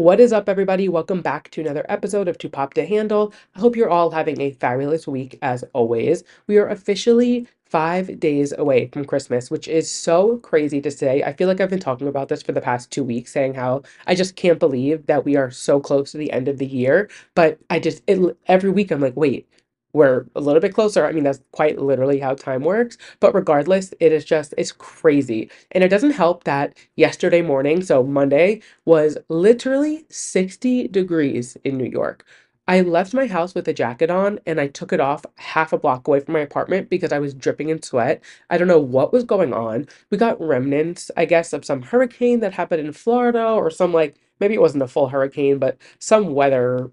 What is up, everybody? Welcome back to another episode of Too Pop to Handle. I hope you're all having a fabulous week as always. We are officially five days away from Christmas, which is so crazy to say. I feel like I've been talking about this for the past two weeks, saying how I just can't believe that we are so close to the end of the year. But I just, it, every week I'm like, wait, we're a little bit closer. I mean, that's quite literally how time works. But regardless, it is just, it's crazy. And it doesn't help that yesterday morning, so Monday, was literally 60 degrees in New York. I left my house with a jacket on and I took it off half a block away from my apartment because I was dripping in sweat. I don't know what was going on. We got remnants, I guess, of some hurricane that happened in Florida or some like, maybe it wasn't a full hurricane, but some weather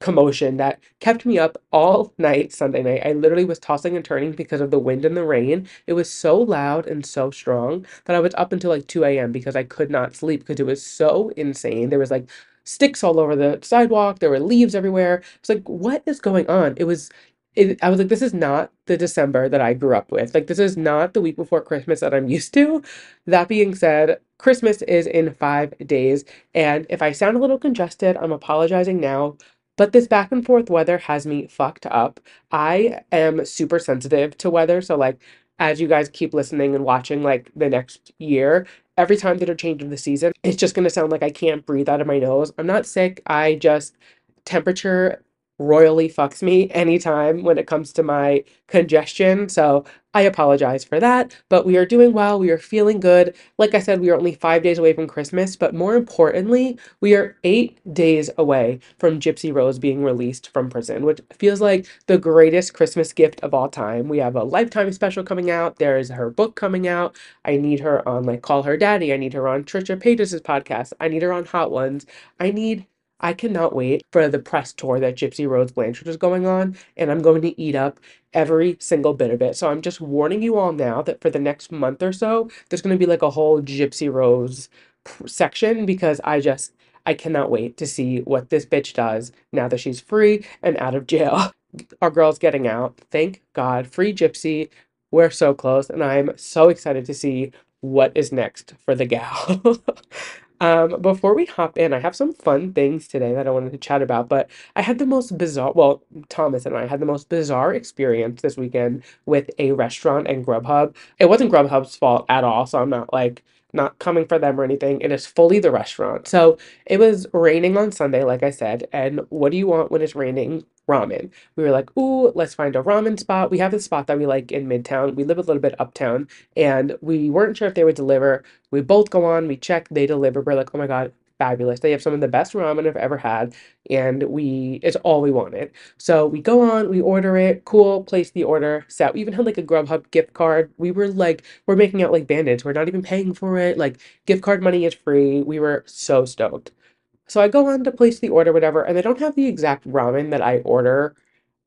commotion that kept me up all night Sunday night. I literally was tossing and turning because of the wind and the rain. It was so loud and so strong that I was up until like 2 a.m. because I could not sleep because it was so insane. There was like sticks all over the sidewalk, there were leaves everywhere. It's like, what is going on? It was it, I was like, this is not the December that I grew up with. Like, this is not the week before Christmas that I'm used to. That being said, Christmas is in five days. And if I sound a little congested, I'm apologizing now. But this back and forth weather has me fucked up. I am super sensitive to weather. So, like, as you guys keep listening and watching, like, the next year, every time that are changing the season, it's just going to sound like I can't breathe out of my nose. I'm not sick. I just, temperature royally fucks me anytime when it comes to my congestion. So I apologize for that, but we are doing well. We are feeling good. Like I said, we are only five days away from Christmas, but more importantly, we are eight days away from Gypsy Rose being released from prison, which feels like the greatest Christmas gift of all time. We have a lifetime special coming out. There is her book coming out. I need her on like Call Her Daddy. I need her on Trisha Paytas' podcast. I need her on Hot Ones. I need I cannot wait for the press tour that Gypsy Rose Blanchard is going on, and I'm going to eat up every single bit of it. So I'm just warning you all now that for the next month or so, there's going to be like a whole Gypsy Rose section because I just I cannot wait to see what this bitch does now that she's free and out of jail. Our girl's getting out. Thank God. Free Gypsy. We're so close, and I'm so excited to see what is next for the gal. Um, before we hop in, I have some fun things today that I wanted to chat about, but I had the most bizarre, well, Thomas and I had the most bizarre experience this weekend with a restaurant and Grubhub. It wasn't Grubhub's fault at all, so I'm not like not coming for them or anything. It is fully the restaurant. So it was raining on Sunday, like I said. And what do you want when it's raining? ramen. We were like, ooh, let's find a ramen spot. We have a spot that we like in Midtown. We live a little bit uptown, and we weren't sure if they would deliver. We both go on, we check, they deliver. We're like, oh my God, fabulous. They have some of the best ramen I've ever had, and we it's all we wanted. So we go on, we order it, cool, place the order, set. We even had like a Grubhub gift card. We were like, we're making out like bandits. We're not even paying for it. Like gift card money is free. We were so stoked. So I go on to place the order, whatever, and they don't have the exact ramen that I order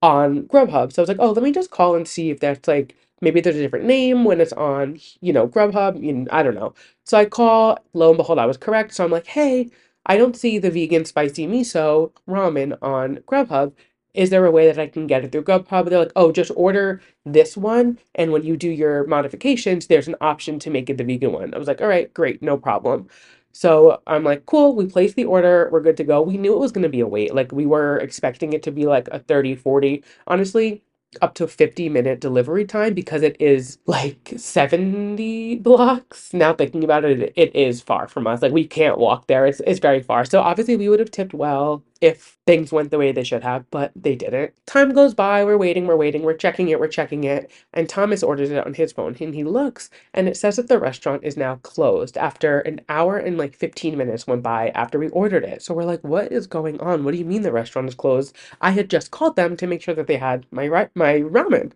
on Grubhub. So I was like, oh, let me just call and see if that's like maybe there's a different name when it's on, you know, Grubhub. You know, I don't know. So I call, lo and behold, I was correct. So I'm like, hey, I don't see the vegan spicy miso ramen on Grubhub. Is there a way that I can get it through Grubhub? They're like, oh, just order this one. And when you do your modifications, there's an option to make it the vegan one. I was like, all right, great, no problem. So I'm like, cool, we placed the order, we're good to go. We knew it was going to be a wait. Like we were expecting it to be like a 30, 40. Honestly, up to 50 minute delivery time because it is like 70 blocks. Now thinking about it, it is far from us. Like we can't walk there. It's it's very far. So obviously we would have tipped well if things went the way they should have, but they didn't. Time goes by, we're waiting, we're waiting, we're checking it, we're checking it, and Thomas orders it on his phone and he looks and it says that the restaurant is now closed after an hour and like 15 minutes went by after we ordered it. So we're like, what is going on? What do you mean the restaurant is closed? I had just called them to make sure that they had my my ramen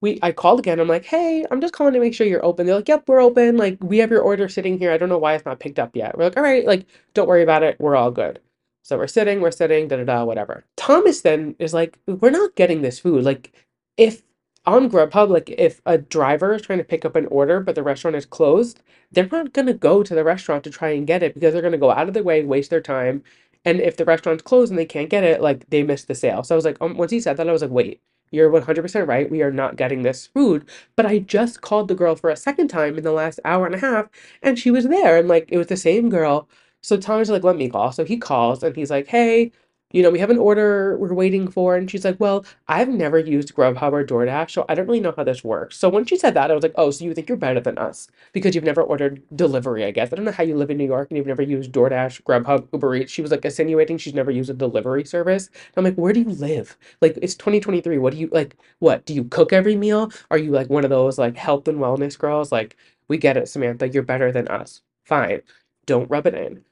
we I called again. I'm like, hey, I'm just calling to make sure you're open. They're like, yep, we're open. Like, we have your order sitting here. I don't know why it's not picked up yet. We're like, all right, like, don't worry about it. We're all good. So we're sitting, we're sitting, da da da, whatever. Thomas then is like, we're not getting this food. Like, if on Grubhub, like, if a driver is trying to pick up an order, but the restaurant is closed, they're not gonna go to the restaurant to try and get it because they're gonna go out of their way, waste their time. And if the restaurant's closed and they can't get it, like, they missed the sale. So I was like, um, once he said that, I was like, wait you're 100% right. We are not getting this food. But I just called the girl for a second time in the last hour and a half, and she was there. And like, it was the same girl. So Thomas like, let me call. So he calls and he's like, hey, you know, we have an order we're waiting for. And she's like, well, I've never used Grubhub or DoorDash, so I don't really know how this works. So when she said that, I was like, oh, so you think you're better than us because you've never ordered delivery, I guess. I don't know how you live in New York and you've never used DoorDash, Grubhub, Uber Eats. She was like insinuating she's never used a delivery service. And I'm like, where do you live? Like, it's 2023. What do you like? What do you cook every meal? Are you like one of those like health and wellness girls? Like, we get it, Samantha. You're better than us. Fine. Don't rub it in.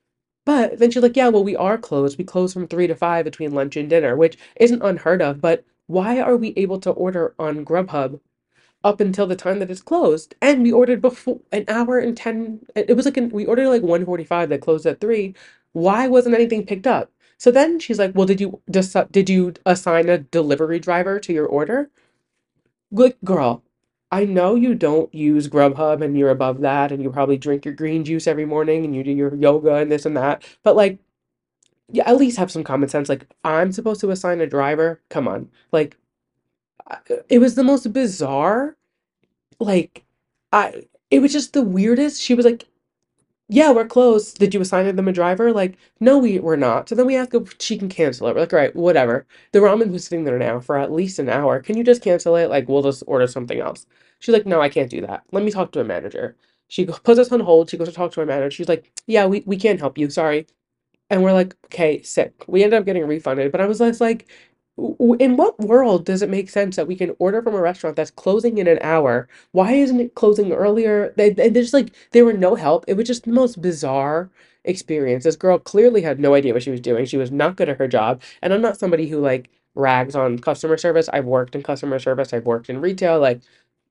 But then she's like, yeah, well, we are closed. We close from three to five between lunch and dinner, which isn't unheard of. But why are we able to order on Grubhub up until the time that it's closed? And we ordered before an hour and 10, it was like, an, we ordered like 145 that closed at three. Why wasn't anything picked up? So then she's like, well, did you did you assign a delivery driver to your order? Good girl. I know you don't use Grubhub and you're above that and you probably drink your green juice every morning and you do your yoga and this and that. But like, yeah, at least have some common sense. Like, I'm supposed to assign a driver. Come on. Like, it was the most bizarre. Like, I, it was just the weirdest. She was like, yeah, we're closed. Did you assign them a driver? Like, no, we we're not. So then we ask if she can cancel it. We're like, all right, whatever. The ramen was sitting there now for at least an hour. Can you just cancel it? Like, we'll just order something else. She's like, no, I can't do that. Let me talk to a manager. She puts us on hold. She goes to talk to a manager. She's like, yeah, we, we can't help you. Sorry. And we're like, okay, sick. We ended up getting refunded. But I was just like, in what world does it make sense that we can order from a restaurant that's closing in an hour? Why isn't it closing earlier? They, they there's like there were no help. It was just the most bizarre experience. This girl clearly had no idea what she was doing. She was not good at her job. And I'm not somebody who like rags on customer service. I've worked in customer service. I've worked in retail. Like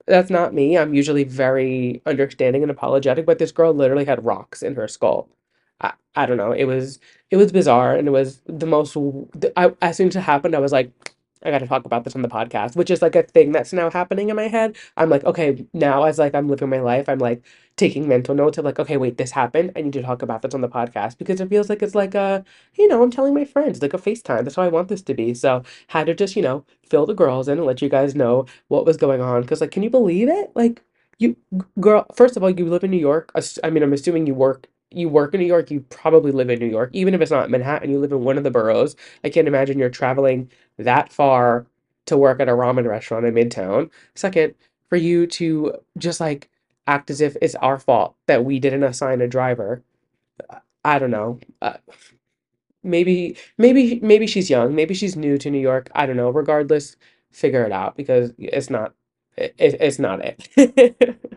that's not me. I'm usually very understanding and apologetic, but this girl literally had rocks in her skull. I, I don't know. It was it was bizarre and it was the most I, as soon as it happened, I was like, I got to talk about this on the podcast, which is like a thing that's now happening in my head. I'm like, okay, now as like I'm living my life, I'm like taking mental notes of like, okay, wait, this happened. I need to talk about this on the podcast because it feels like it's like a, you know, I'm telling my friends, like a FaceTime. That's how I want this to be. So had to just, you know, fill the girls in and let you guys know what was going on. Cause like, can you believe it? Like you girl, first of all, you live in New York. I mean, I'm assuming you work you work in New York, you probably live in New York. Even if it's not Manhattan, you live in one of the boroughs. I can't imagine you're traveling that far to work at a ramen restaurant in Midtown. Second, for you to just like act as if it's our fault that we didn't assign a driver. I don't know. Uh, maybe maybe maybe she's young. Maybe she's new to New York. I don't know. Regardless, figure it out because it's not it, it's not it.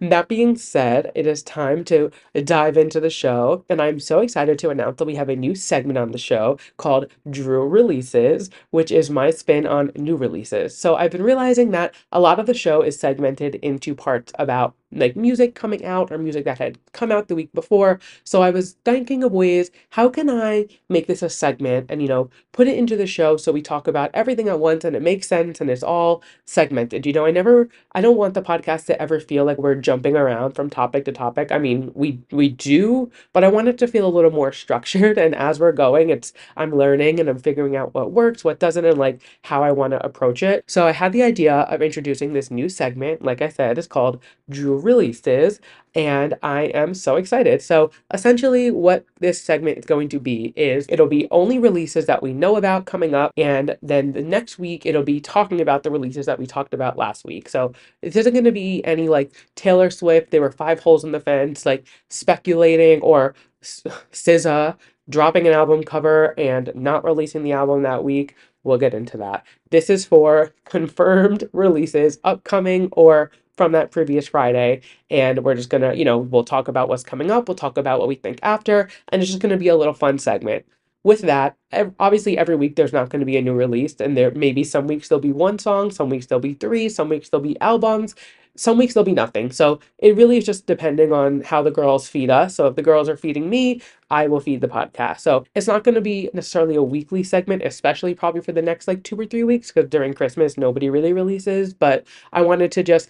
That being said, it is time to dive into the show, and I'm so excited to announce that we have a new segment on the show called Drew Releases, which is my spin on new releases. So I've been realizing that a lot of the show is segmented into parts about like music coming out or music that had come out the week before. So I was thinking of ways, how can I make this a segment and, you know, put it into the show so we talk about everything at once and it makes sense and it's all segmented. You know, I never I don't want the podcast to ever feel like we're jumping around from topic to topic. I mean, we we do, but I want it to feel a little more structured and as we're going, it's I'm learning and I'm figuring out what works, what doesn't and like how I want to approach it. So I had the idea of introducing this new segment, like I said, it's called Drew Releases, and I am so excited. So essentially what this segment is going to be is it'll be only releases that we know about coming up and then the next week it'll be talking about the releases that we talked about last week. So this isn't going to be any like Taylor Swift, there were five holes in the fence, like speculating or SZA dropping an album cover and not releasing the album that week. We'll get into that. This is for confirmed releases, upcoming or from that previous Friday. And we're just gonna, you know, we'll talk about what's coming up, we'll talk about what we think after, and it's just gonna be a little fun segment. With that, obviously every week there's not going to be a new release, and there maybe some weeks there'll be one song, some weeks there'll be three, some weeks there'll be albums, some weeks there'll be nothing. So it really is just depending on how the girls feed us. So if the girls are feeding me, I will feed the podcast. So it's not going to be necessarily a weekly segment, especially probably for the next like two or three weeks, because during Christmas nobody really releases. But I wanted to just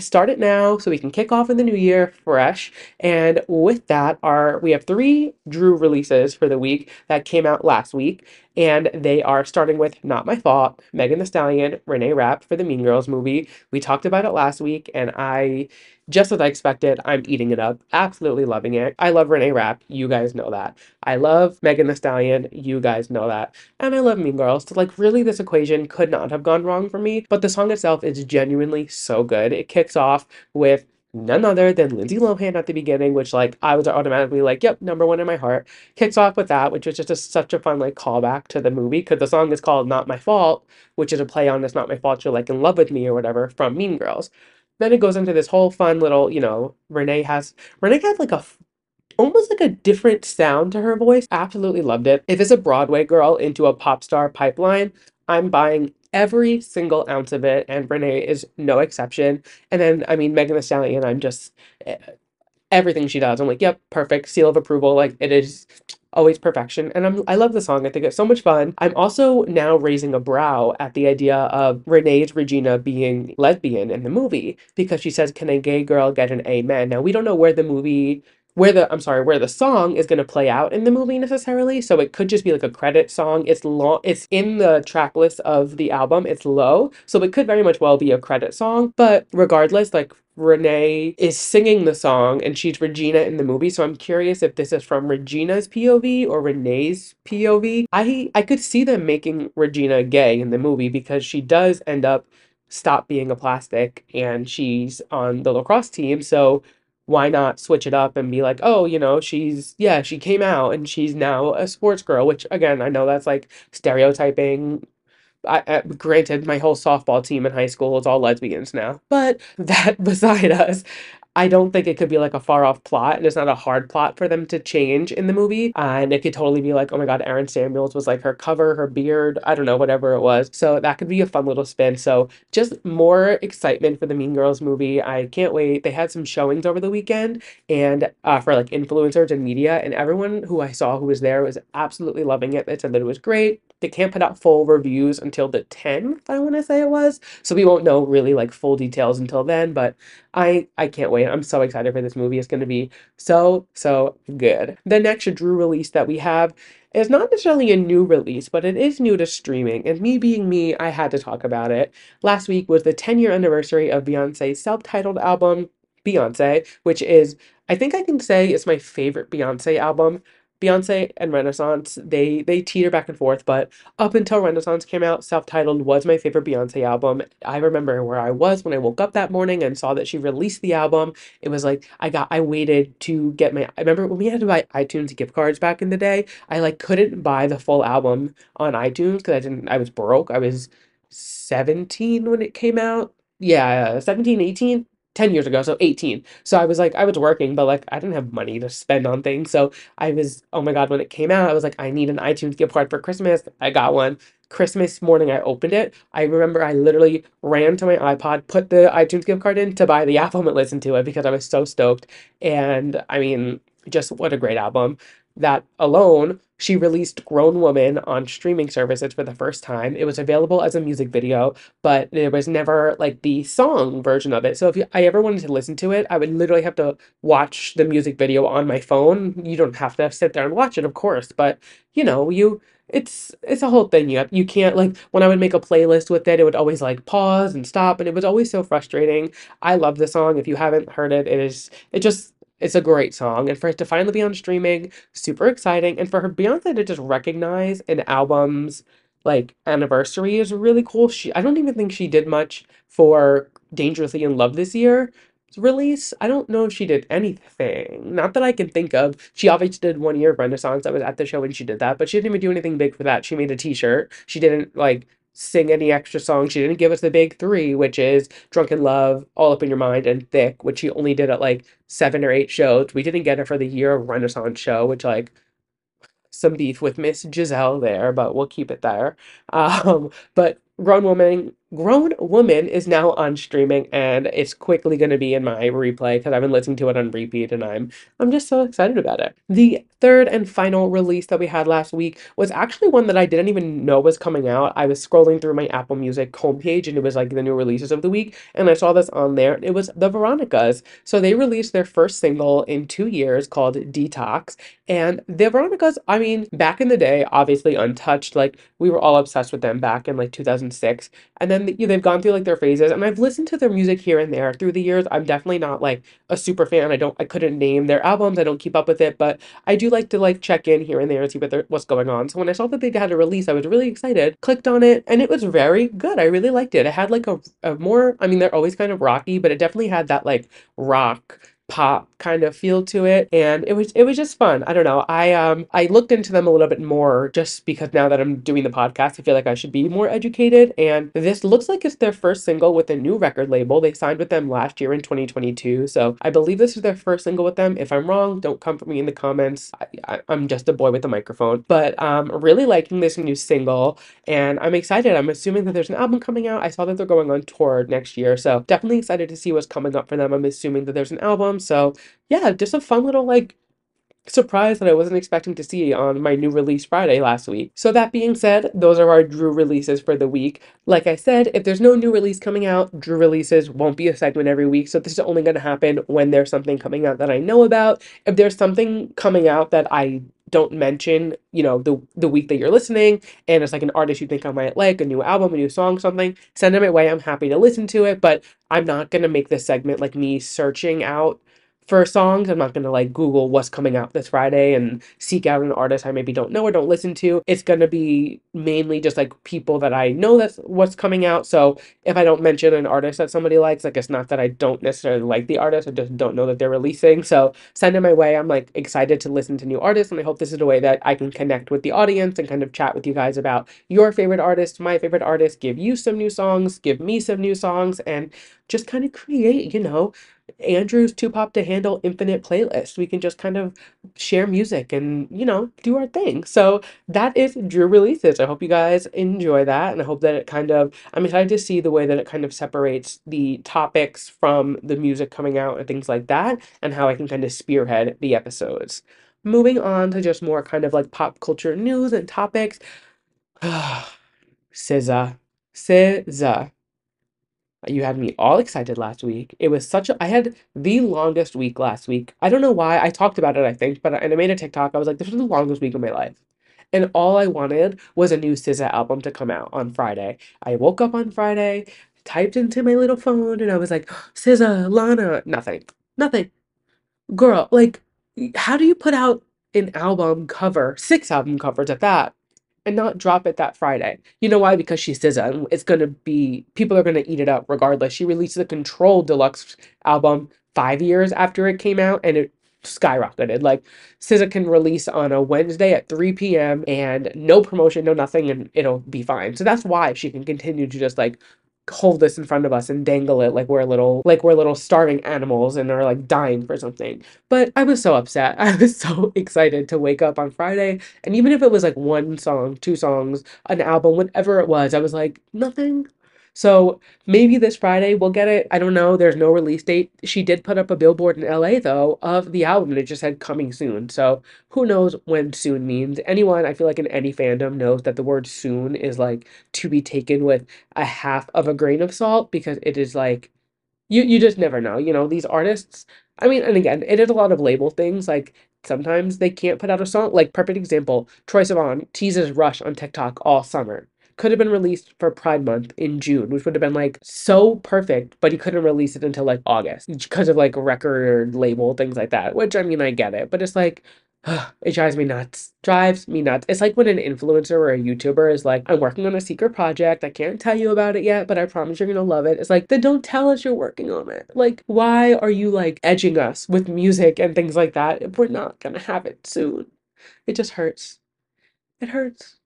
start it now so we can kick off in the new year fresh. And with that, our we have three Drew releases for the week that came out last week, and they are starting with Not My Fault, Megan Thee Stallion, Renee Rapp for the Mean Girls movie. We talked about it last week, and I just as I expected, I'm eating it up. Absolutely loving it. I love Renee Rapp. You guys know that. I love Megan Thee Stallion. You guys know that. And I love Mean Girls. So, like, really, this equation could not have gone wrong for me. But the song itself is genuinely so good. It kicks off with none other than Lindsay Lohan at the beginning, which like I was automatically like, yep, number one in my heart. Kicks off with that, which was just a, such a fun like callback to the movie because the song is called "Not My Fault," which is a play on "It's Not My Fault You're Like in Love with Me" or whatever from Mean Girls. Then it goes into this whole fun little, you know, Renee has Renee had like a almost like a different sound to her voice. Absolutely loved it. If it's a Broadway girl into a pop star pipeline, I'm buying every single ounce of it, and Renee is no exception. And then, I mean, Megan Thee Stallion, I'm just eh, everything she does. I'm like, yep, perfect, seal of approval. Like it is always perfection. And I'm I love the song. I think it's so much fun. I'm also now raising a brow at the idea of Renee's Regina being lesbian in the movie because she says, Can a gay girl get an amen? Now we don't know where the movie where the I'm sorry, where the song is going to play out in the movie necessarily. So it could just be like a credit song. It's long it's in the track list of the album. It's low. So it could very much well be a credit song, but regardless, like Renee is singing the song and she's Regina in the movie. So I'm curious if this is from Regina's POV or Renee's POV. I I could see them making Regina gay in the movie because she does end up stop being a plastic and she's on the lacrosse team. So why not switch it up and be like, oh, you know, she's, yeah, she came out and she's now a sports girl, which again, I know that's like stereotyping I, I, granted, my whole softball team in high school is all lesbians now. But that beside us, I don't think it could be like a far off plot, and it's not a hard plot for them to change in the movie. Uh, and it could totally be like, oh my god, Aaron Samuels was like her cover, her beard, I don't know, whatever it was. So that could be a fun little spin. So just more excitement for the Mean Girls movie. I can't wait. They had some showings over the weekend, and uh, for like influencers and media, and everyone who I saw who was there was absolutely loving it. They said that it was great. They can't put out full reviews until the 10th, I want to say it was. So we won't know really like full details until then, but I I can't wait. I'm so excited for this movie. It's going to be so so good. The next Drew release that we have is not necessarily a new release, but it is new to streaming. And me being me, I had to talk about it. Last week was the 10 year anniversary of Beyonce's self titled album, Beyonce, which is, I think I can say, is my favorite Beyonce album. Beyonce and Renaissance, they they teeter back and forth, but up until Renaissance came out, self-titled was my favorite Beyonce album. I remember where I was when I woke up that morning and saw that she released the album. It was like I got I waited to get my I remember when we had to buy iTunes gift cards back in the day, I like couldn't buy the full album on iTunes because I didn't I was broke. I was 17 when it came out. Yeah, 17, 18. 10 years ago, so 18. So I was like, I was working, but like I didn't have money to spend on things. So I was, oh my God, when it came out, I was like, I need an iTunes gift card for Christmas. I got one. Christmas morning, I opened it. I remember I literally ran to my iPod, put the iTunes gift card in to buy the album and listen to it because I was so stoked. And I mean, just what a great album that alone, she released Grown Woman on streaming services for the first time. It was available as a music video, but there was never like the song version of it. So if you, I ever wanted to listen to it, I would literally have to watch the music video on my phone. You don't have to sit there and watch it, of course, but you know, you it's it's a whole thing. You you can't like when I would make a playlist with it, it would always like pause and stop, and it was always so frustrating. I love the song. If you haven't heard it, it is it just it's a great song, and for it to finally be on streaming, super exciting. And for her Beyonce to just recognize an album's like anniversary is really cool. She I don't even think she did much for Dangerously in Love this year release. I don't know if she did anything. Not that I can think of. She obviously did one year of Renaissance. I was at the show when she did that, but she didn't even do anything big for that. She made a t-shirt. She didn't like sing any extra songs. She didn't give us the big three, which is Drunk in Love, All Up in Your Mind, and Thick, which she only did at like seven or eight shows. We didn't get her for the year of Renaissance show, which like some beef with Miss Giselle there, but we'll keep it there. Um, but Grown Woman Grown Woman is now on streaming and it's quickly going to be in my replay because I've been listening to it on repeat and I'm I'm just so excited about it. The third and final release that we had last week was actually one that I didn't even know was coming out. I was scrolling through my Apple Music homepage and it was like the new releases of the week and I saw this on there. It was the Veronicas. So they released their first single in 2 years called Detox and the Veronicas, I mean, back in the day, obviously untouched, like we were all obsessed with them back in like 2006. And then you know, they've gone through like their phases, and I've listened to their music here and there through the years. I'm definitely not like a super fan. I don't, I couldn't name their albums. I don't keep up with it, but I do like to like check in here and there and see what what's going on. So when I saw that they had a release, I was really excited. Clicked on it, and it was very good. I really liked it. It had like a, a more, I mean, they're always kind of rocky, but it definitely had that like rock pop kind of feel to it and it was it was just fun. I don't know i um i looked into them a little bit more just because now that i'm doing the podcast i feel like i should be more educated and this looks like it's their first single with a new record label. They signed with them last year in 2022 so i believe this is their first single with them. If i'm wrong don't come for me in the comments. I, am just a boy with a microphone. But um really liking this new single and i'm excited. I'm assuming that there's an album coming out. I saw that they're going on tour next year so definitely excited to see what's coming up for them. I'm assuming that there's an album so yeah, just a fun little like surprise that I wasn't expecting to see on my new release Friday last week. So that being said, those are our Drew releases for the week. Like I said, if there's no new release coming out, Drew releases won't be a segment every week. So this is only going to happen when there's something coming out that I know about. If there's something coming out that I don't mention, you know, the the week that you're listening, and it's like an artist you think I might like, a new album, a new song, something, send them my way. I'm happy to listen to it, but I'm not gonna make this segment like me searching out for songs. I'm not going to like Google what's coming out this Friday and seek out an artist I maybe don't know or don't listen to. It's going to be mainly just like people that I know that's what's coming out. So if I don't mention an artist that somebody likes, like it's not that I don't necessarily like the artist, I just don't know that they're releasing. So send it my way. I'm like excited to listen to new artists and I hope this is a way that I can connect with the audience and kind of chat with you guys about your favorite artist, my favorite artist, give you some new songs, give me some new songs and just kind of create, you know, Andrew's Too Pop to Handle Infinite playlist. We can just kind of share music and, you know, do our thing. So that is Drew Releases. I hope you guys enjoy that. And I hope that it kind of, I'm excited to see the way that it kind of separates the topics from the music coming out and things like that, and how I can kind of spearhead the episodes. Moving on to just more kind of like pop culture news and topics. SZA. SZA. You had me all excited last week. It was such a I had the longest week last week. I don't know why. I talked about it, I think, but and I made a TikTok. I was like, this was the longest week of my life. And all I wanted was a new SZA album to come out on Friday. I woke up on Friday, typed into my little phone, and I was like, SZA, Lana, nothing. Nothing. Girl, like, how do you put out an album cover, six album covers at that, and not drop it that Friday. You know why? Because she's SZA um, it's gonna be people are gonna eat it up regardless. She released the Control Deluxe album five years after it came out and it skyrocketed. Like SZA can release on a Wednesday at 3 p.m. and no promotion, no nothing, and it'll be fine. So that's why she can continue to just like hold this in front of us and dangle it like we're little like we're little starving animals and are like dying for something. But I was so upset. I was so excited to wake up on Friday and even if it was like one song, two songs, an album, whatever it was, I was like, nothing. So maybe this Friday we'll get it. I don't know. There's no release date. She did put up a billboard in LA though of the album and it just said coming soon. So who knows when soon means. Anyone, I feel like in any fandom knows that the word soon is like to be taken with a half of a grain of salt because it is like you you just never know. You know, these artists I mean, and again, it is a lot of label things. Like sometimes they can't put out a song. Like perfect example, Troye Sivan teases Rush on TikTok all summer could have been released for Pride Month in June, which would have been like so perfect, but he couldn't release it until like August because of like record label, things like that. Which I mean, I get it, but it's like, it drives me nuts. Drives me nuts. It's like when an influencer or a YouTuber is like, I'm working on a secret project. I can't tell you about it yet, but I promise you're gonna love it. It's like, then don't tell us you're working on it. Like, why are you like edging us with music and things like that if we're not gonna have it soon? It just hurts. It hurts.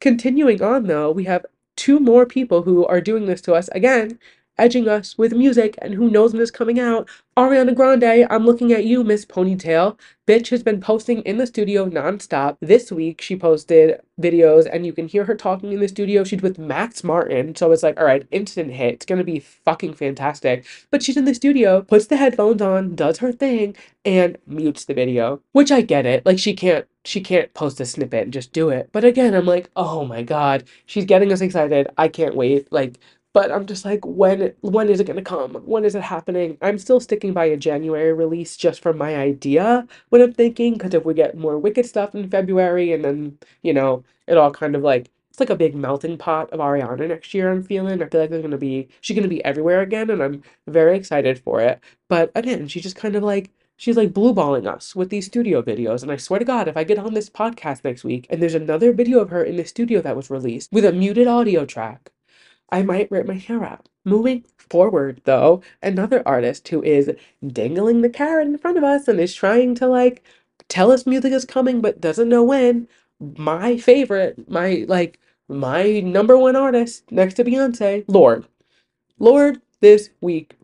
Continuing on, though, we have two more people who are doing this to us again, edging us with music, and who knows when it's coming out. Ariana Grande, I'm looking at you, Miss Ponytail. Bitch has been posting in the studio nonstop. This week, she posted videos, and you can hear her talking in the studio. She's with Max Martin, so it's like, all right, instant hit. It's gonna be fucking fantastic. But she's in the studio, puts the headphones on, does her thing, and mutes the video. Which I get it. Like, she can't she can't post a snippet and just do it. But again, I'm like, oh my god, she's getting us excited. I can't wait. Like, but I'm just like, when when is it gonna come? When is it happening? I'm still sticking by a January release just for my idea when I'm thinking, because if we get more Wicked stuff in February and then, you know, it all kind of like it's like a big melting pot of Ariana next year. I'm feeling. I feel like there's gonna be she's gonna be everywhere again, and I'm very excited for it. But again, she just kind of like she's like blue balling us with these studio videos. And I swear to God, if I get on this podcast next week and there's another video of her in the studio that was released with a muted audio track, I might rip my hair out. Moving forward, though, another artist who is dangling the carrot in front of us and is trying to like tell us music is coming but doesn't know when. My favorite, my like my number one artist next to Beyonce, Lorde. Lorde this week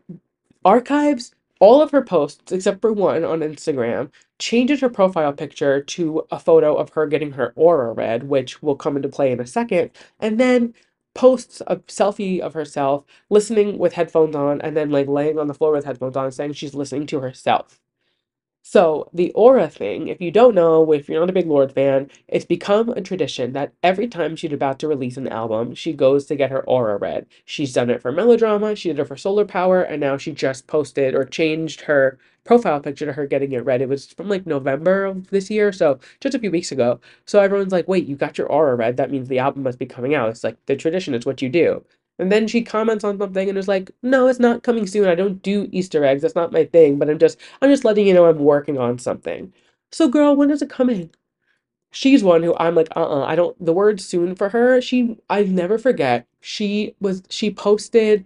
archives all of her posts except for one on Instagram, changes her profile picture to a photo of her getting her aura read, which will come into play in a second, and then posts a selfie of herself listening with headphones on and then like laying on the floor with headphones on saying she's listening to herself. So, the aura thing, if you don't know, if you're not a big Lorde fan, it's become a tradition that every time she's about to release an album, she goes to get her aura read. She's done it for Melodrama, she did it for Solar Power, and now she just posted or changed her profile picture to her getting it read. It was from like November of this year, so just a few weeks ago. So everyone's like, wait, you got your aura read. That means the album must be coming out. It's like the tradition, it's what you do. And then she comments on something and is like, "No, it's not coming soon. I don't do Easter eggs. That's not my thing, but I'm just I'm just letting you know I'm working on something." So girl, when is it coming? She's one who I'm like, "Uh-uh, I don't the word soon for her." She I never forget. She was she posted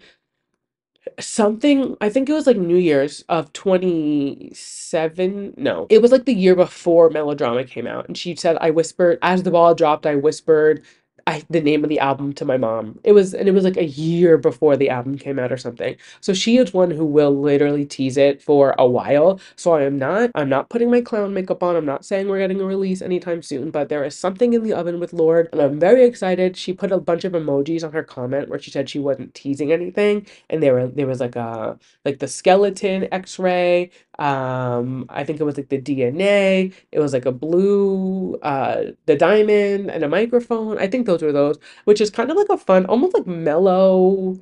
something I think it was like New Year's of 27 no it was like the year before Melodrama came out and she said I whispered as the ball dropped I whispered I the name of the album to my mom. It was and it was like a year before the album came out or something. So she is one who will literally tease it for a while. So I am not I'm not putting my clown makeup on. I'm not saying we're getting a release anytime soon, but there is something in the oven with Lorde, and I'm very excited. She put a bunch of emojis on her comment where she said she wasn't teasing anything and there were there was like a like the skeleton x-ray um i think it was like the dna it was like a blue uh the diamond and a microphone. I think those were those which is kind of like a fun almost like mellow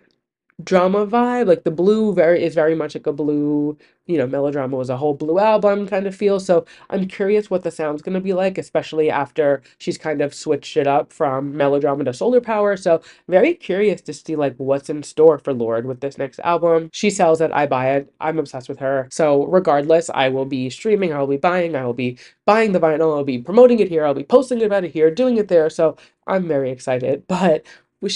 drama vibe. Like the blue very is very much like a blue, you know, melodrama was a whole blue album kind of feel. So I'm curious what the sound's gonna be like, especially after she's kind of switched it up from melodrama to solar power. So very curious to see like what's in store for Lorde with this next album. She sells it, I buy it. I'm obsessed with her. So regardless, I will be streaming, I will be buying, I will be buying the vinyl, I'll be promoting it here, I'll be posting about it here, doing it there. So I'm very excited. But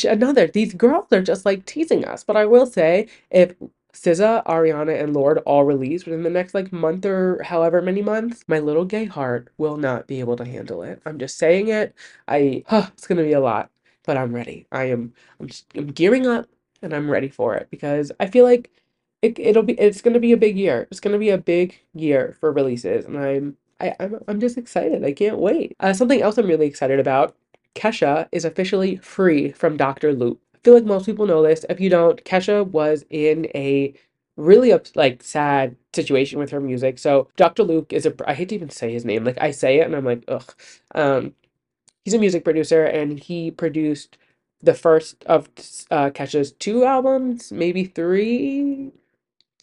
another. These girls are just like teasing us. But I will say, if SZA, Ariana, and Lorde all release within the next like month or however many months, my little gay heart will not be able to handle it. I'm just saying it. I huh, it's gonna be a lot, but I'm ready. I am I'm, just, I'm gearing up and I'm ready for it because I feel like it, it'll be it's gonna be a big year. It's gonna be a big year for releases, and I'm I, I'm I'm just excited. I can't wait. Uh, something else I'm really excited about Kesha is officially free from Dr. Luke. I feel like most people know this. If you don't, Kesha was in a really like sad situation with her music. So Dr. Luke is a I hate to even say his name. Like I say it and I'm like, ugh. Um, he's a music producer and he produced the first of uh, Kesha's two albums, maybe three,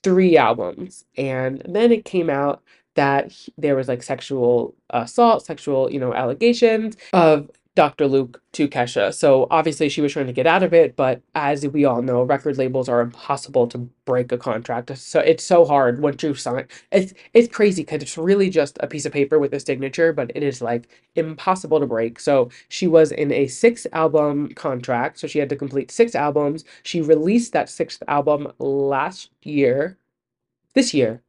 three albums, and then it came out that he- there was like sexual assault, sexual, you know, allegations of Dr. Luke to Kesha. So obviously she was trying to get out of it, but as we all know, record labels are impossible to break a contract. So it's so hard once you sign. It's it's crazy because it's really just a piece of paper with a signature, but it is like impossible to break. So she was in a six album contract, so she had to complete six albums. She released that sixth album last year, this year,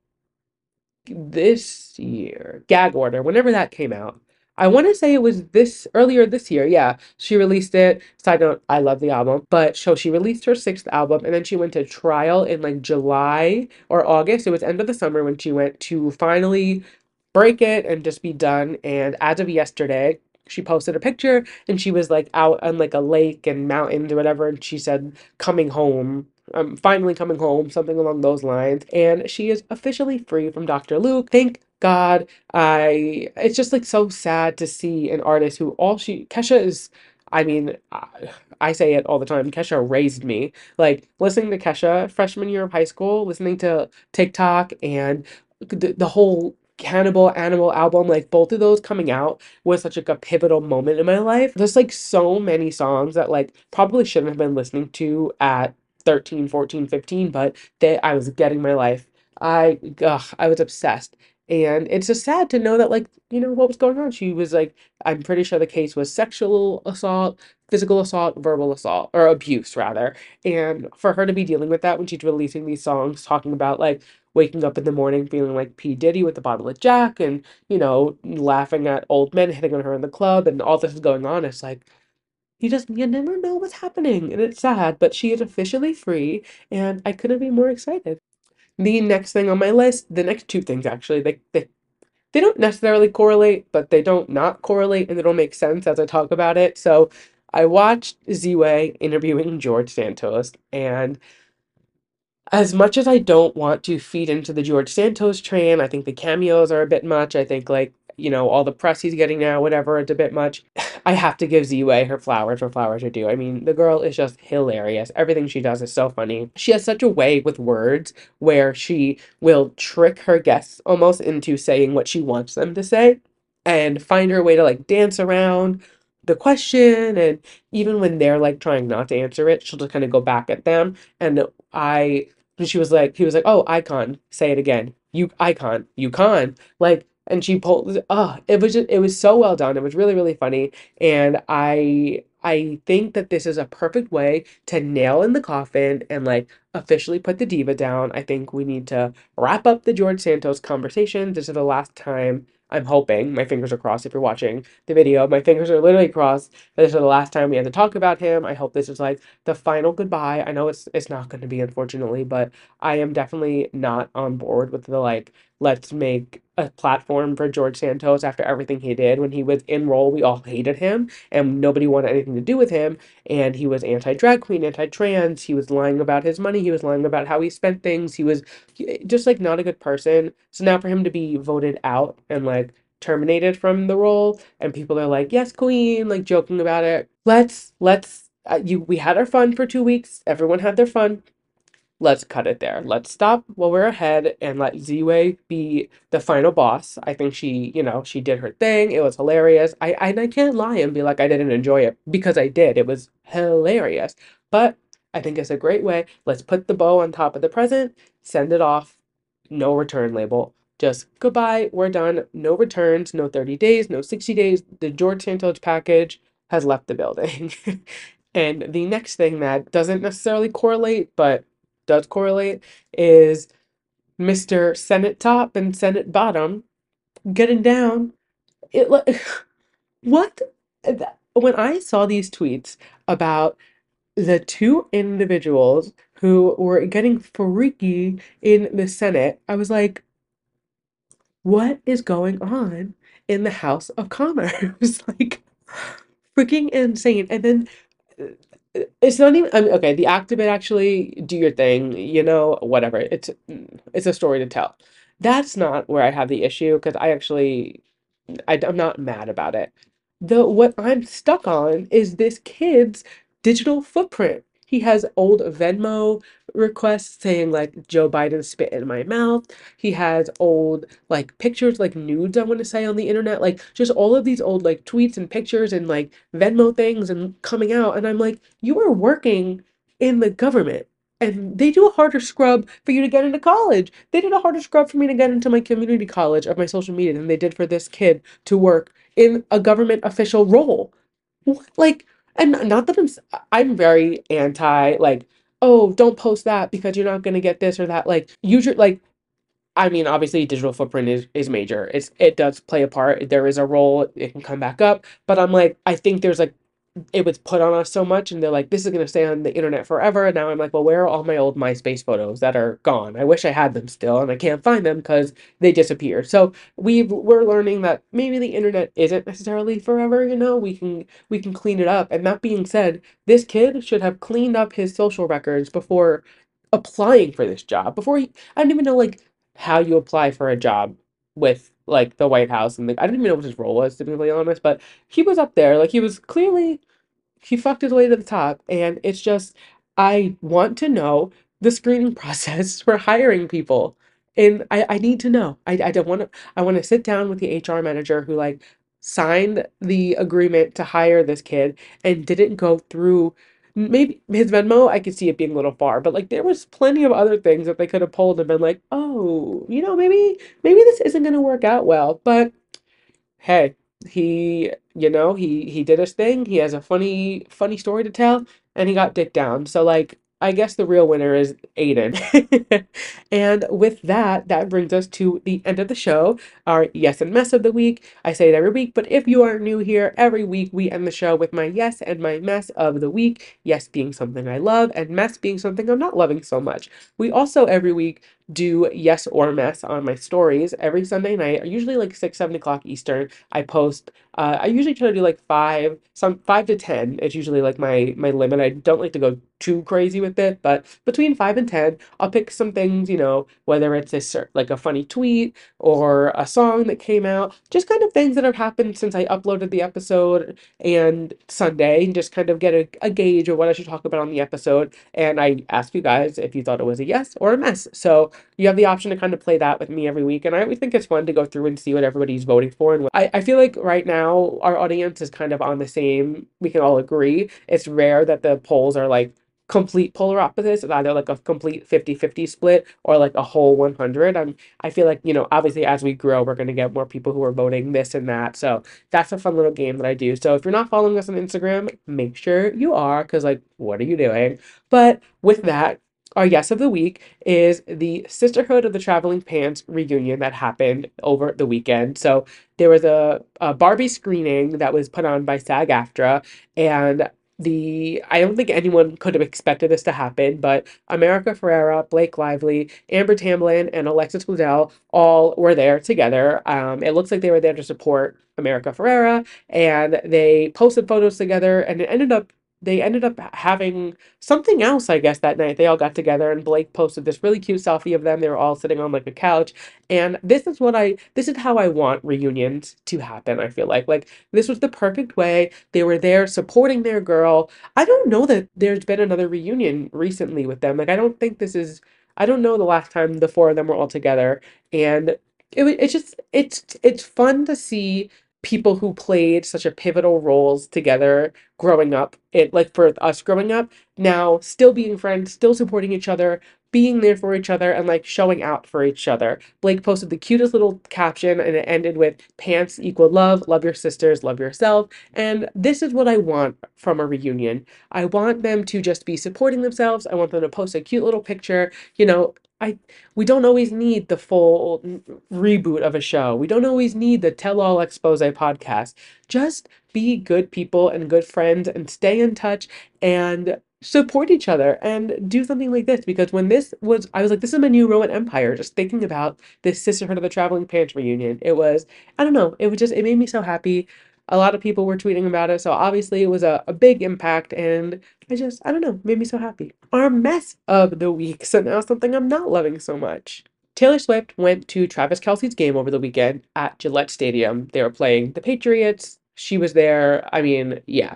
this year, Gag Order, whenever that came out. I want to say it was this earlier this year. Yeah, she released it. Side note, I love the album. But so she released her sixth album and then she went to trial in like July or August. It was end of the summer when she went to finally break it and just be done. And as of yesterday, she posted a picture and she was like out on like a lake and mountains or whatever. And she said, coming home. I'm finally coming home, something along those lines. And she is officially free from Dr. Luke. Thank God. I it's just like so sad to see an artist who all she Kesha is I mean, I, I say it all the time. Kesha raised me. Like listening to Kesha freshman year of high school, listening to TikTok and the, the whole Cannibal Animal album, like both of those coming out was such like a pivotal moment in my life. There's like so many songs that like probably shouldn't have been listening to at 13, 14, 15, but they I was getting my life. I ugh, I was obsessed. And it's just sad to know that like, you know, what was going on. She was like, I'm pretty sure the case was sexual assault, physical assault, verbal assault, or abuse rather. And for her to be dealing with that when she's releasing these songs talking about like waking up in the morning feeling like P. Diddy with a bottle of Jack and, you know, laughing at old men hitting on her in the club and all this is going on. It's like, you just, you never know what's happening. And it's sad, but she is officially free and I couldn't be more excited. The mm-hmm. next thing on my list, the next two things actually, they, they, they don't necessarily correlate, but they don't not correlate and don't make sense as I talk about it. So I watched Z-Way interviewing George Santos and as much as I don't want to feed into the George Santos train, I think the cameos are a bit much. I think like, you know, all the press he's getting now, whatever, it's a bit much. I have to give Z-Way her flowers where flowers are due. I mean, the girl is just hilarious. Everything she does is so funny. She has such a way with words where she will trick her guests almost into saying what she wants them to say and find her way to like dance around the question and even when they're like trying not to answer it, she'll just kind of go back at them. And I she was like, he was like, oh, icon, say it again. You icon, you con. Like, and she pulled, oh, it was just, it was so well done. It was really, really funny. And I, I think that this is a perfect way to nail in the coffin and like officially put the diva down. I think we need to wrap up the George Santos conversation. This is the last time. I'm hoping, my fingers are crossed if you're watching the video. My fingers are literally crossed. This is the last time we had to talk about him. I hope this is like the final goodbye. I know it's it's not going to be unfortunately, but I am definitely not on board with the like let's make a platform for George Santos after everything he did when he was in role. We all hated him and nobody wanted anything to do with him. And he was anti drag queen, anti trans. He was lying about his money. He was lying about how he spent things. He was just like not a good person. So now for him to be voted out and like terminated from the role, and people are like, "Yes, queen," like joking about it. Let's let's uh, you. We had our fun for two weeks. Everyone had their fun let's cut it there. Let's stop while we're ahead and let Z-Way be the final boss. I think she, you know, she did her thing. It was hilarious. I I, I can't lie and be like I didn't enjoy it because I did. It was hilarious. But I think it's a great way. Let's put the bow on top of the present, send it off, no return label. Just goodbye, we're done. No returns, no 30 days, no 60 days. The George Santos package has left the building. and the next thing that doesn't necessarily correlate, but does correlate is Mr. Senate Top and Senate Bottom getting down. It like what when I saw these tweets about the two individuals who were getting freaky in the Senate, I was like, what is going on in the House of Commerce? like freaking insane. And then uh, it's not even I mean, okay, the act of it actually do your thing, you know, whatever. It's it's a story to tell. That's not where I have the issue because I actually I, I'm not mad about it. The what I'm stuck on is this kid's digital footprint. He has old Venmo requests saying like Joe Biden spit in my mouth. He has old like pictures, like nudes, I want to say on the internet, like just all of these old like tweets and pictures and like Venmo things and coming out. And I'm like, you are working in the government. And they do a harder scrub for you to get into college. They did a harder scrub for me to get into my community college of my social media than they did for this kid to work in a government official role. Like, and not that I'm I'm very anti like, oh, don't post that because you're not gonna get this or that. Like, your like I mean, obviously, digital footprint is is major. It's it does play a part. There is a role. It can come back up. But I'm like, I think there's like it was put on us so much and they're like this is going to stay on the internet forever. And now i'm like well where are all my old myspace photos that are gone? I wish i had them still and i can't find them because they disappeared so we we're learning that maybe the internet isn't necessarily forever you know? We can we can clean it up. And that being said this kid should have cleaned up his social records before applying for this job. Before he i don't even know like how you apply for a job with like the white house and like i didn't even know what his role was to be really honest but he was up there like he was clearly he fucked his way to the top, and it's just I want to know the screening process for hiring people. And I, I need to know. I, I don't want to, I want to sit down with the HR manager who like signed the agreement to hire this kid and didn't go through maybe his Venmo, I could see it being a little far, but like there was plenty of other things that they could have pulled and been like, oh, you know, maybe maybe this isn't gonna work out well. But hey, he, you know, he he did his thing. He has a funny funny story to tell, and he got dick down. So like, I guess the real winner is Aiden. And with that, that brings us to the end of the show, our yes and mess of the week. I say it every week, but if you are new here, every week we end the show with my yes and my mess of the week. Yes being something I love, and mess being something I'm not loving so much. We also every week do yes or mess on my stories every Sunday night, usually like six, seven o'clock Eastern. I post. Uh, I usually try to do like five, some five to ten. It's usually like my my limit. I don't like to go too crazy with it, but between five and ten, I'll pick some things. You know, whether it's a like a funny tweet or a song that came out, just kind of things that have happened since I uploaded the episode and Sunday, and just kind of get a, a gauge of what I should talk about on the episode. And I ask you guys if you thought it was a yes or a mess. So you have the option to kind of play that with me every week. And I always think it's fun to go through and see what everybody's voting for. And I, I feel like right now our audience is kind of on the same, we can all agree. It's rare that the polls are like complete polar opposites. It's either like a complete 50-50 split or like a whole 100. I'm, I feel like, you know, obviously as we grow, we're going to get more people who are voting this and that. So that's a fun little game that I do. So if you're not following us on Instagram, make sure you are because like, what are you doing? But with that, our yes of the week is the Sisterhood of the Traveling Pants reunion that happened over the weekend. So there was a, a Barbie screening that was put on by SAG-AFTRA, and the I don't think anyone could have expected this to happen, but America Ferrera, Blake Lively, Amber Tamblyn, and Alexis Bledel all were there together. Um, it looks like they were there to support America Ferrera, and they posted photos together, and it ended up they ended up having something else, I guess, that night. They all got together and Blake posted this really cute selfie of them. They were all sitting on like a couch. And this is what I this is how I want reunions to happen, I feel like. Like this was the perfect way. They were there supporting their girl. I don't know that there's been another reunion recently with them. Like I don't think this is I don't know the last time the four of them were all together. And it, it's just it's it's fun to see people who played such a pivotal roles together growing up it like for us growing up now still being friends still supporting each other being there for each other and like showing out for each other. Blake posted the cutest little caption and it ended with pants equal love love your sisters love yourself and this is what i want from a reunion. I want them to just be supporting themselves. I want them to post a cute little picture you know I we don't always need the full reboot of a show. We don't always need the tell all expose podcast. Just be good people and good friends and stay in touch and support each other and do something like this because when this was I was like this is my new Roman Empire just thinking about this Sisterhood of the Traveling Pants reunion. It was I don't know, it was just it made me so happy. A lot of people were tweeting about it, so obviously it was a, a big impact and I just I don't know, made me so happy. Our mess of the week, so now something I'm not loving so much. Taylor Swift went to Travis Kelce's game over the weekend at Gillette Stadium. They were playing the Patriots. She was there. I mean, yeah.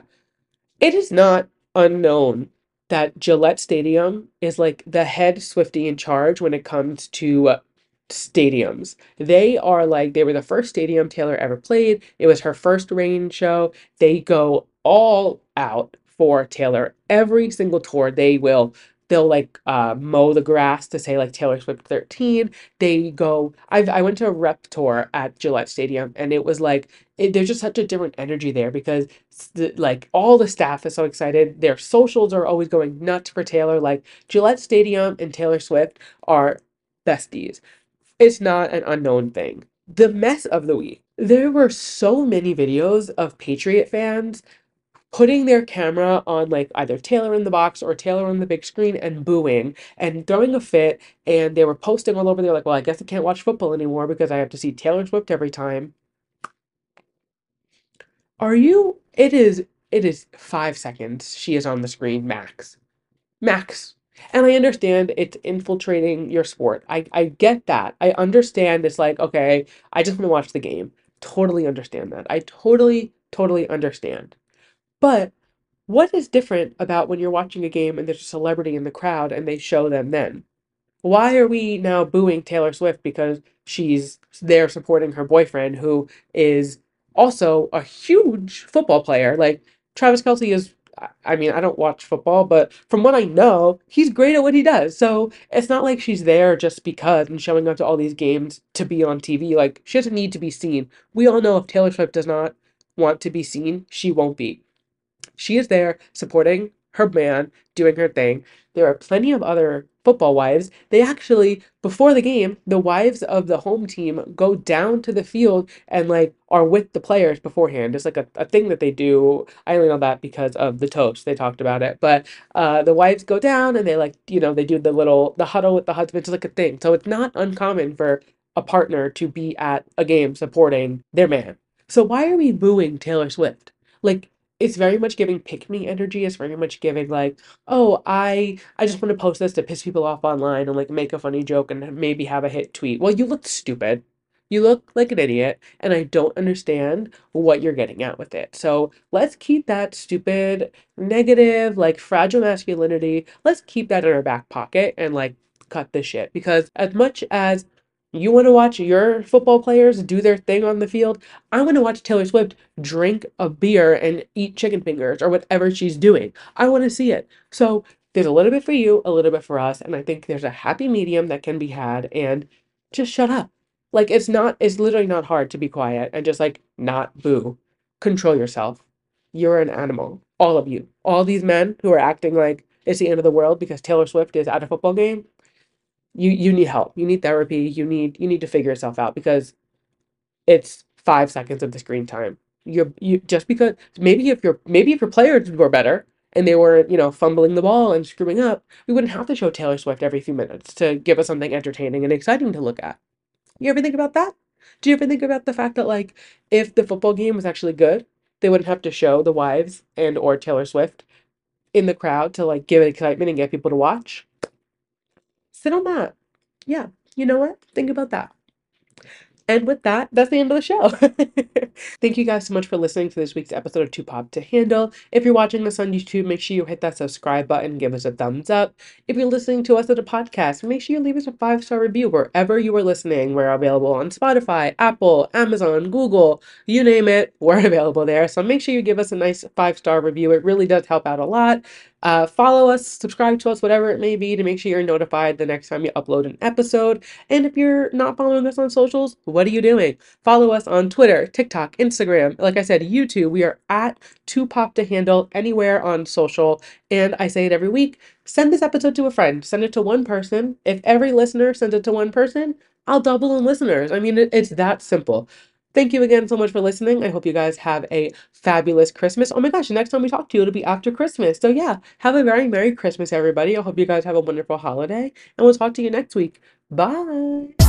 It is not unknown that Gillette Stadium is like the head Swiftie in charge when it comes to stadiums. They are like they were the first stadium Taylor ever played. It was her first rain show. They go all out for Taylor. Every single tour they will they'll like uh, mow the grass to say like Taylor Swift 13. They go. I've I went to a rep tour at Gillette Stadium, and it was like it, there's just such a different energy there because the, like all the staff is so excited. Their socials are always going nuts for Taylor. Like Gillette Stadium and Taylor Swift are besties. It's not an unknown thing. The mess of the week. There were so many videos of Patriot fans putting their camera on like either Taylor in the box or Taylor on the big screen and booing and throwing a fit. And they were posting all over. They're like, well, I guess I can't watch football anymore because I have to see Taylor Swift every time. Are you? It is. It is five seconds. She is on the screen, max. Max. And I understand it's infiltrating your sport. I, I get that. I understand it's like, okay, I just want to watch the game. Totally understand that. I totally, totally understand. But what is different about when you're watching a game and there's a celebrity in the crowd and they show them then? why are we now booing Taylor Swift because she's there supporting her boyfriend who is also a huge football player? Like Travis Kelce is I mean, I don't watch football, but from what I know, he's great at what he does. So it's not like she's there just because and showing up to all these games to be on TV. Like, she doesn't need to be seen. We all know if Taylor Swift does not want to be seen, she won't be. She is there supporting her man, doing her thing. There are plenty of other football wives. They actually, before the game, the wives of the home team go down to the field and like are with the players beforehand. It's like a, a thing that they do. I only know that because of the toast. They talked about it. But uh, the wives go down and they like, you know, they do the little the huddle with the husband. It's like a thing. So it's not uncommon for a partner to be at a game supporting their man. So why are we booing Taylor Swift? Like it's very much giving pick me energy. It's very much giving like, oh, I I just want to post this to piss people off online and like make a funny joke and maybe have a hit tweet. Well, you look stupid. You look like an idiot, and I don't understand what you're getting at with it. So let's keep that stupid, negative, like fragile masculinity, let's keep that in our back pocket and like cut this shit. Because as much as you want to watch your football players do their thing on the field? I want to watch Taylor Swift drink a beer and eat chicken fingers or whatever she's doing. I want to see it. So there's a little bit for you, a little bit for us, and I think there's a happy medium that can be had and just shut up. Like it's not it's literally not hard to be quiet and just like not boo. Control yourself. You're an animal. All of you. All these men who are acting like it's the end of the world because Taylor Swift is at a football game you you need help. You need therapy. You need you need to figure yourself out because it's five seconds of the screen time. You're you just because maybe if your maybe if your players were better and they were you know fumbling the ball and screwing up, we wouldn't have to show Taylor Swift every few minutes to give us something entertaining and exciting to look at. You ever think about that? Do you ever think about the fact that like if the football game was actually good, they wouldn't have to show the wives and or Taylor Swift in the crowd to like give it excitement and get people to watch? Sit on that. Yeah, you know what? Think about that. And with that, that's the end of the show. Thank you guys so much for listening to this week's episode of Too Pop to Handle. If you're watching this on YouTube, make sure you hit that subscribe button, give us a thumbs up. If you're listening to us at a podcast, make sure you leave us a five star review wherever you are listening. We're available on Spotify, Apple, Amazon, Google, you name it, we're available there. So make sure you give us a nice five star review. It really does help out a lot. Uh, follow us, subscribe to us, whatever it may be, to make sure you're notified the next time you upload an episode. And if you're not following us on socials, what are you doing? Follow us on Twitter, TikTok, Instagram. Like I said, YouTube. We are at Too Pop to Handle anywhere on social. And I say it every week send this episode to a friend, send it to one person. If every listener sends it to one person, I'll double in listeners. I mean, it's that simple. Thank you again so much for listening. I hope you guys have a fabulous Christmas. Oh my gosh, next time we talk to you, it'll be after Christmas. So, yeah, have a very Merry Christmas, everybody. I hope you guys have a wonderful holiday, and we'll talk to you next week. Bye.